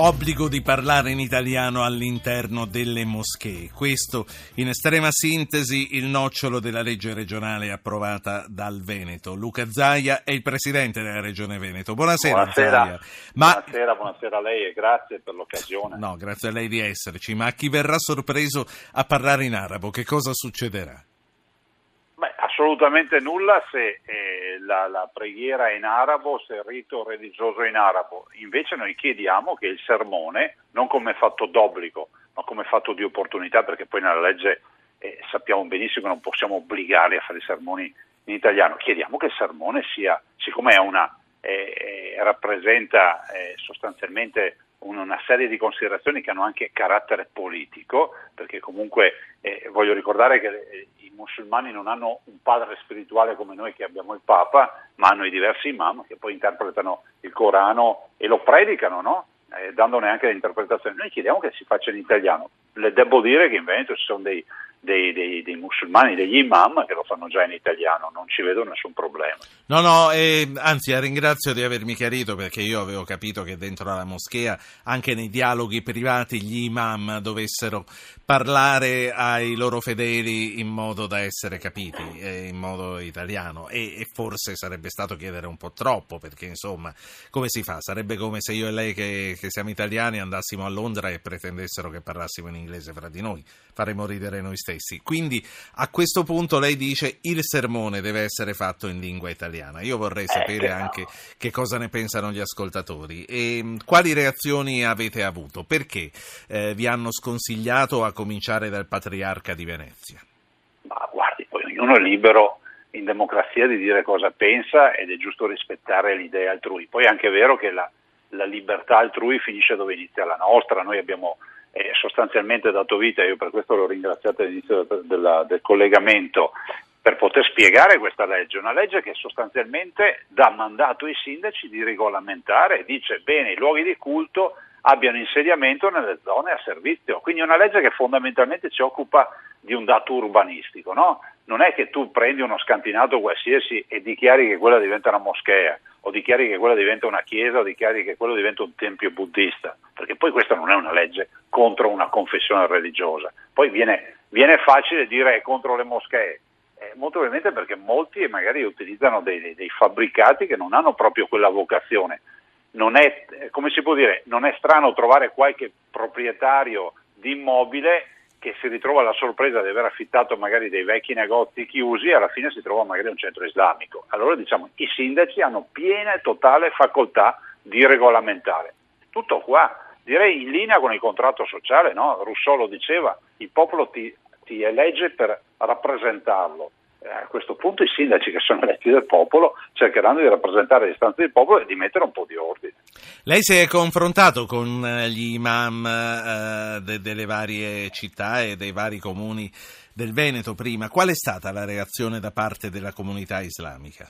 obbligo di parlare in italiano all'interno delle moschee. Questo, in estrema sintesi, il nocciolo della legge regionale approvata dal Veneto. Luca Zaia è il presidente della Regione Veneto. Buonasera, buonasera. Zaia. Ma... Buonasera, buonasera a lei e grazie per l'occasione. No, grazie a lei di esserci. Ma a chi verrà sorpreso a parlare in arabo, che cosa succederà? Assolutamente nulla se eh, la, la, preghiera è in arabo, se il rito religioso è in arabo. Invece noi chiediamo che il sermone, non come fatto d'obbligo, ma come fatto di opportunità, perché poi nella legge eh, sappiamo benissimo che non possiamo obbligarli a fare i sermoni in italiano, chiediamo che il sermone sia, siccome una, eh, eh, rappresenta eh, sostanzialmente una serie di considerazioni che hanno anche carattere politico, perché comunque eh, voglio ricordare che musulmani non hanno un padre spirituale come noi che abbiamo il Papa, ma hanno i diversi imam che poi interpretano il Corano e lo predicano, no? eh, dandone anche l'interpretazione. Noi chiediamo che si faccia in italiano. Le devo dire che in Veneto ci sono dei dei, dei, dei, musulmani, degli imam che lo fanno già in italiano, non ci vedo nessun problema. No, no, eh, anzi ringrazio di avermi chiarito perché io avevo capito che dentro la moschea, anche nei dialoghi privati, gli imam dovessero parlare ai loro fedeli in modo da essere capiti, eh, in modo italiano e, e, forse sarebbe stato chiedere un po' troppo perché insomma come si fa? Sarebbe come se io e lei che, che siamo italiani andassimo a Londra e pretendessero che parlassimo in inglese fra di noi, faremmo ridere noi stessi stessi. Quindi a questo punto lei dice il sermone deve essere fatto in lingua italiana. Io vorrei eh, sapere eh, anche no. che cosa ne pensano gli ascoltatori e mm, quali reazioni avete avuto. Perché eh, vi hanno sconsigliato a cominciare dal patriarca di Venezia? Ma guardi, poi ognuno è libero in democrazia di dire cosa pensa ed è giusto rispettare l'idea altrui. Poi è anche vero che la, la libertà altrui finisce dove inizia la nostra. Noi abbiamo eh, sostanzialmente dato vita, io per questo l'ho ringraziato all'inizio della, del collegamento, per poter spiegare questa legge, una legge che sostanzialmente dà mandato ai sindaci di regolamentare e dice bene i luoghi di culto abbiano insediamento nelle zone a servizio, quindi è una legge che fondamentalmente si occupa di un dato urbanistico, no? non è che tu prendi uno scantinato qualsiasi e dichiari che quella diventa una moschea o dichiari che quella diventa una chiesa o dichiari che quello diventa un tempio buddista, perché poi questa non è una legge contro una confessione religiosa. Poi viene, viene facile dire è contro le moschee, eh, molto probabilmente perché molti magari utilizzano dei, dei, fabbricati che non hanno proprio quella vocazione. Non è, eh, come si può dire, non è strano trovare qualche proprietario di immobile che si ritrova la sorpresa di aver affittato magari dei vecchi negozi chiusi e alla fine si trova magari un centro islamico. Allora diciamo i sindaci hanno piena e totale facoltà di regolamentare. Tutto qua, direi in linea con il contratto sociale, no? Rousseau lo diceva, il popolo ti, ti elegge per rappresentarlo a questo punto i sindaci che sono eletti dal popolo cercheranno di rappresentare le istanze del popolo e di mettere un po' di ordine. Lei si è confrontato con eh, gli imam eh, de- delle varie città e dei vari comuni del Veneto prima. Qual è stata la reazione da parte della comunità islamica?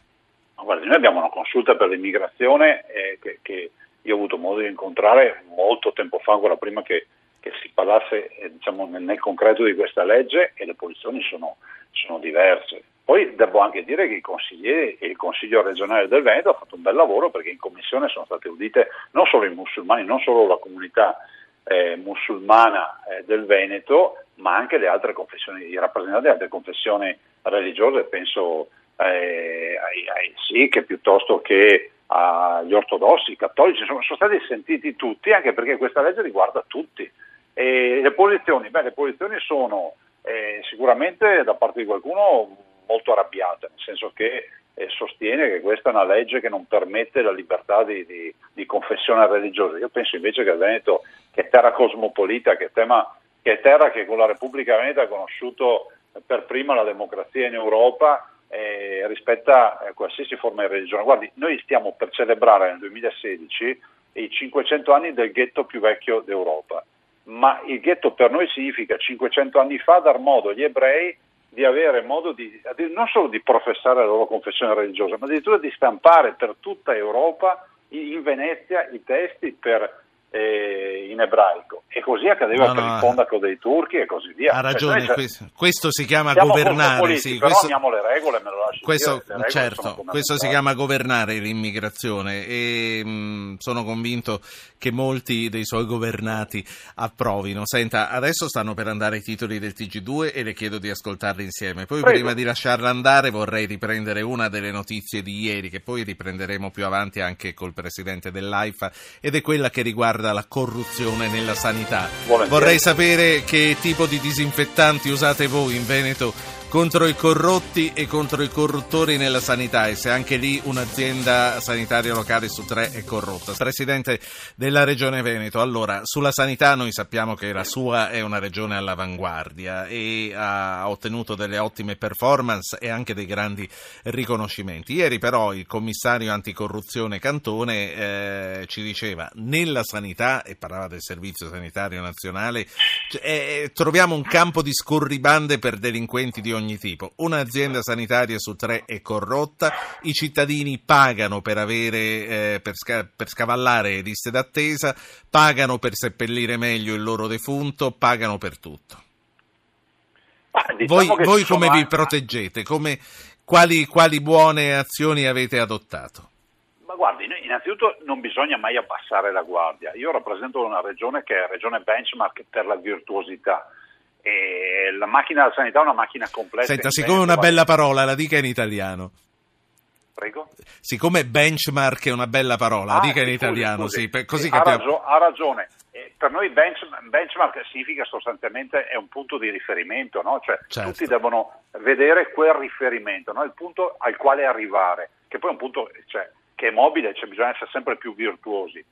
Guardi, noi abbiamo una consulta per l'immigrazione eh, che, che, io ho avuto modo di incontrare molto tempo fa, ancora prima che, che si parlasse eh, diciamo, nel, nel concreto di questa legge e le posizioni sono sono diverse. Poi devo anche dire che i consiglieri e il Consiglio regionale del Veneto ha fatto un bel lavoro perché in commissione sono state udite non solo i musulmani, non solo la comunità eh, musulmana eh, del Veneto, ma anche le altre confessioni, i rappresentanti delle altre confessioni religiose, penso eh, ai, ai Sikh piuttosto che agli ortodossi, i cattolici, sono, sono, stati sentiti tutti anche perché questa legge riguarda tutti. E le posizioni, beh, le posizioni sono eh, sicuramente da parte di qualcuno molto arrabbiata, nel senso che eh, sostiene che questa è una legge che non permette la libertà di, di, di, confessione religiosa. Io penso invece che il Veneto, che è terra cosmopolita, che è, tema, che è terra che con la Repubblica Veneta ha conosciuto per prima la democrazia in Europa, eh, rispetta a qualsiasi forma di religione. Guardi, noi stiamo per celebrare nel 2016 i 500 anni del ghetto più vecchio d'Europa ma il ghetto per noi significa 500 anni fa dar modo agli ebrei di avere modo di, non solo di professare la loro confessione religiosa, ma addirittura di stampare per tutta Europa in Venezia i testi per, eh, in ebraico. e così accadeva no, per no, il fondaco dei turchi e così via. Ha cioè, ragione, cioè, questo, questo, si chiama governare. Politici, sì, questo, amiamo le regole, me lo lasci questo, dire, certo, questo si chiama governare l'immigrazione e mh, mm, sono convinto che molti dei suoi governati approvino. Senta, adesso stanno per andare i titoli del TG2 e le chiedo di ascoltarli insieme. Poi Prego. prima di lasciarla andare vorrei riprendere una delle notizie di ieri che poi riprenderemo più avanti anche col presidente dell'AIFA ed è quella che riguarda la corruzione nella sanità. Volentieri. Vorrei sapere che tipo di disinfettanti usate voi in Veneto contro i corrotti e contro i corruttori nella sanità e se anche lì un'azienda sanitaria locale su tre è corrotta. Presidente della Regione Veneto, allora sulla sanità noi sappiamo che la sua è una regione all'avanguardia e ha ottenuto delle ottime performance e anche dei grandi riconoscimenti. Ieri però il commissario anticorruzione Cantone eh, ci diceva nella sanità, e parlava del Servizio Sanitario Nazionale, eh, troviamo un campo di scorribande per delinquenti di ogni tipo. Un'azienda sanitaria su tre è corrotta, i cittadini pagano per, avere, eh, per, sca- per scavallare liste d'attesa, pagano per seppellire meglio il loro defunto, pagano per tutto. Ah, diciamo voi, voi come anche... vi proteggete? Come, quali, quali buone azioni avete adottato? Ma guardi, innanzitutto non bisogna mai abbassare la guardia. Io rappresento una regione che è regione benchmark per la virtuosità. E la macchina della sanità è una macchina complessa. Senta, siccome è una bella parola, la dica in italiano. Prego? Siccome benchmark è una bella parola, la ah, dica in italiano, scusi. sì, così ha, capiamo. Ragione, ha ragione. Eh, per noi bench, benchmark significa sostanzialmente è un punto di riferimento, no? cioè certo. tutti devono vedere quel riferimento, no? il punto al quale arrivare, che poi è un punto cioè, che è mobile, cioè bisogna essere sempre più virtuosi.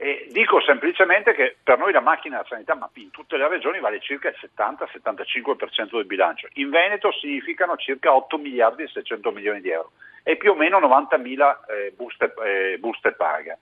E dico semplicemente che per noi la macchina della sanità, ma in tutte le regioni, vale circa il 70-75% del bilancio. In Veneto significano circa 8 miliardi e 600 milioni di euro e più o meno 90 mila eh, buste, eh, buste paga.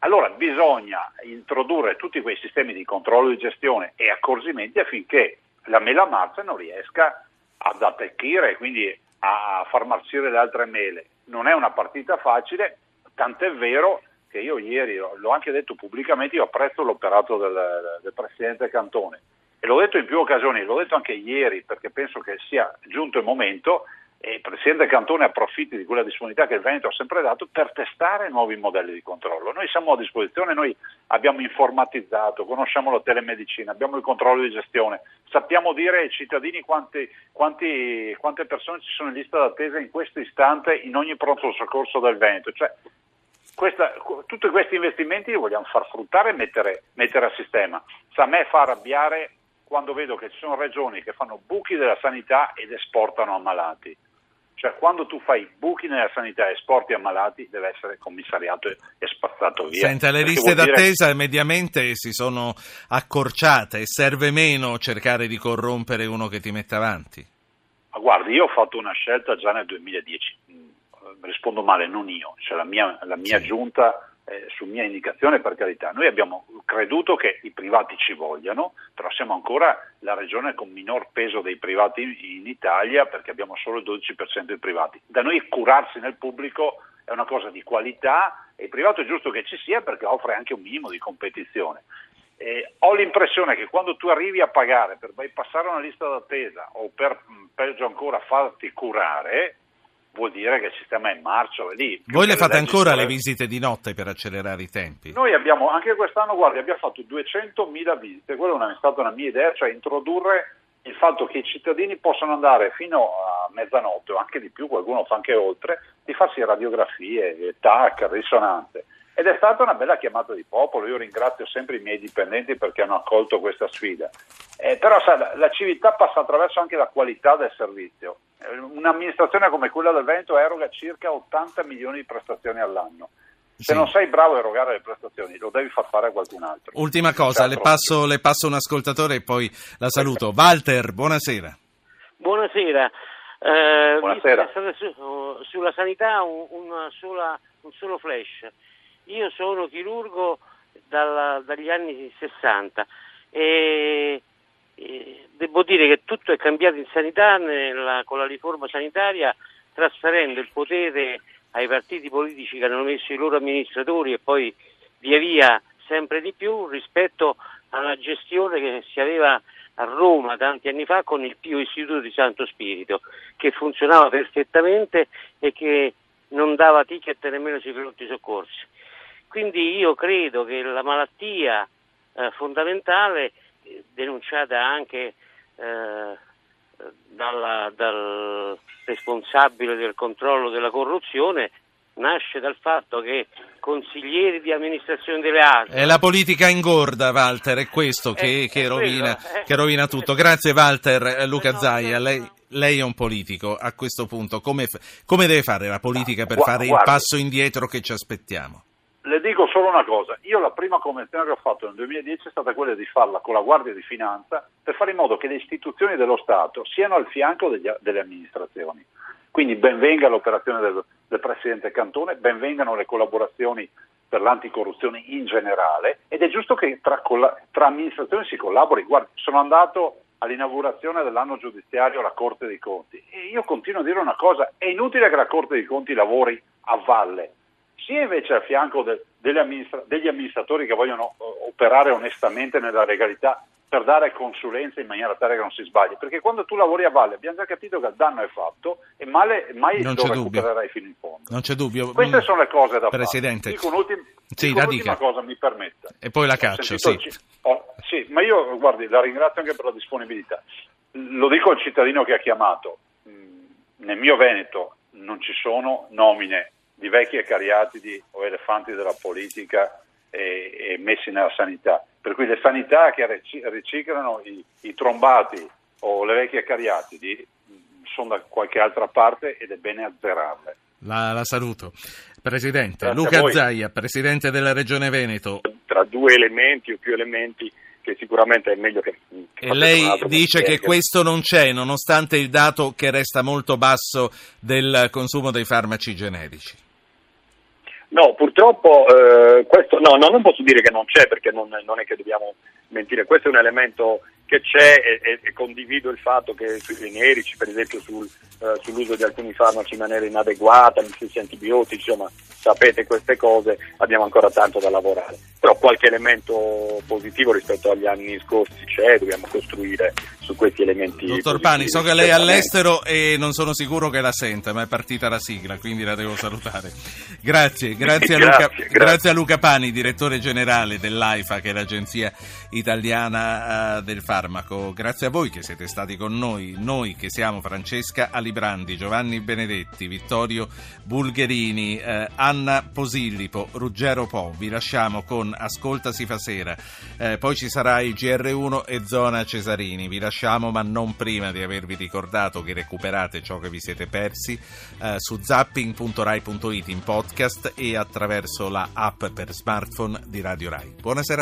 Allora bisogna introdurre tutti quei sistemi di controllo di gestione e accorgimenti affinché la mela marcia non riesca ad attecchire e quindi a far marcire le altre mele. Non è una partita facile, tant'è vero che io ieri l'ho anche detto pubblicamente, io apprezzo l'operato del, del Presidente Cantone e l'ho detto in più occasioni, l'ho detto anche ieri perché penso che sia giunto il momento e il Presidente Cantone approfitti di quella disponibilità che il Veneto ha sempre dato per testare nuovi modelli di controllo. Noi siamo a disposizione, noi abbiamo informatizzato, conosciamo la telemedicina, abbiamo il controllo di gestione, sappiamo dire ai cittadini quanti, quanti, quante persone ci sono in lista d'attesa in questo istante in ogni pronto soccorso del Veneto. Cioè, questa, tutti questi investimenti li vogliamo far fruttare e mettere, mettere a sistema. Sa a me fa arrabbiare quando vedo che ci sono regioni che fanno buchi della sanità ed esportano ammalati. Cioè quando tu fai buchi nella sanità e esporti ammalati deve essere commissariato e, spazzato via. Senta, le liste d'attesa dire... mediamente si sono accorciate e serve meno cercare di corrompere uno che ti mette avanti? Ma guardi, io ho fatto una scelta già nel 2010 rispondo male, non io, cioè la mia, la mia sì. giunta eh, su mia indicazione per carità. Noi abbiamo creduto che i privati ci vogliano, però siamo ancora la regione con minor peso dei privati in, in Italia perché abbiamo solo il 12% dei privati. Da noi curarsi nel pubblico è una cosa di qualità e il privato è giusto che ci sia perché offre anche un minimo di competizione. Eh, ho l'impressione che quando tu arrivi a pagare per bypassare una lista d'attesa o per peggio ancora farti curare, vuol dire che il sistema è in marcia. Lì, Voi le fate ancora le visite di notte per accelerare i tempi? Noi abbiamo, anche quest'anno, guardi, abbiamo fatto 200.000 visite, quella è stata una mia idea, cioè introdurre il fatto che i cittadini possano andare fino a mezzanotte o anche di più, qualcuno fa anche oltre, di farsi radiografie, TAC, risonanze. Ed è stata una bella chiamata di popolo, io ringrazio sempre i miei dipendenti perché hanno accolto questa sfida. Eh, però sa, la civiltà passa attraverso anche la qualità del servizio. Eh, un'amministrazione come quella del Veneto eroga circa 80 milioni di prestazioni all'anno. Se sì. non sei bravo a erogare le prestazioni, lo devi far fare a qualcun altro. Ultima cosa, le passo, le passo, un ascoltatore e poi la saluto. Walter, buonasera. Buonasera. Eh, buonasera. Su, sulla sanità un, sola, un solo flash. Io sono chirurgo dal, dagli anni 60 e, e, devo dire che tutto è cambiato in sanità nella, con la riforma sanitaria trasferendo il potere ai partiti politici che hanno messo i loro amministratori e poi via via sempre di più rispetto alla gestione che si aveva a Roma tanti anni fa con il Pio Istituto di Santo Spirito, che funzionava perfettamente e che non dava ticket nemmeno sui pronti soccorsi. Quindi io credo che la malattia eh, fondamentale, eh, denunciata anche eh, dalla, dal responsabile del controllo della corruzione, nasce dal fatto che consiglieri di amministrazione delle ASL... È la politica ingorda, Walter, è questo che, è, che, è rovina, quello, che rovina, tutto. Grazie Walter, eh, Luca Zaia, lei, lei, è un politico, a questo punto come, come deve fare la politica per fare il passo indietro che ci aspettiamo? Le dico solo una cosa, io la prima convenzione che ho fatto nel 2010 è stata quella di farla con la Guardia di Finanza per fare in modo che le istituzioni dello Stato siano al fianco degli, delle amministrazioni. Quindi benvenga l'operazione del, del Presidente Cantone, benvengano le collaborazioni per l'anticorruzione in generale ed è giusto che tra, tra amministrazioni si collabori. Guarda, sono andato all'inaugurazione dell'anno giudiziario alla Corte dei Conti e io continuo a dire una cosa, è inutile che la Corte dei Conti lavori a valle, sia invece a fianco de, amministra- degli amministratori che vogliono uh, operare onestamente nella legalità per dare consulenza in maniera tale che non si sbagli, perché quando tu lavori a valle abbiamo già capito che il danno è fatto e male, mai non lo recupererai fino in fondo. Non c'è dubbio. Queste mm. sono le cose da Presidente. fare. Dico, un'ultima, sì, dico un'ultima cosa, mi permetta. E poi la caccio, sì. Oh, sì, ma io, guardi, la ringrazio anche per la disponibilità. Lo dico al cittadino che ha chiamato. Mm, nel mio Veneto non ci sono nomine di vecchi e cariatidi o elefanti della politica e, e messi nella sanità per cui le sanità che riciclano i, i trombati o le vecchie cariatidi sono da qualche altra parte ed è bene azzerarle. La, la saluto. Presidente, Grazie Luca Zaia, Presidente della Regione Veneto. Tra due elementi o più elementi che sicuramente è meglio che... che e lei dice che questo non c'è, nonostante il dato che resta molto basso del consumo dei farmaci generici. No, purtroppo eh, questo no, no, non posso dire che non c'è perché non, non, è che dobbiamo mentire, questo è un elemento che c'è e, e, condivido il fatto che sui generici, per esempio sul, eh, sull'uso di alcuni farmaci in maniera inadeguata, gli stessi antibiotici, insomma sapete queste cose, abbiamo ancora tanto da lavorare. Però qualche elemento positivo rispetto agli anni scorsi c'è, dobbiamo costruire su questi elementi. Dottor Pani, so che lei è all'estero e non sono sicuro che la senta, ma è partita la sigla, quindi la devo salutare. Grazie, grazie, a, Luca, grazie, grazie. a Luca Pani, direttore generale dell'AIFA, che è l'agenzia italiana uh, del farmaco. Grazie a voi che siete stati con noi, noi che siamo Francesca Alibrandi, Giovanni Benedetti, Vittorio Bulgherini, uh, Anna Posillipo, Ruggero Po. Vi lasciamo con Ascolta si fa sera, uh, poi ci sarà il GR1 e Zona Cesarini. Vi lasciamo, ma non prima di avervi ricordato che recuperate ciò che vi siete persi su zapping.rai.it in podcast e attraverso la app per smartphone di Radio Rai. Buonasera.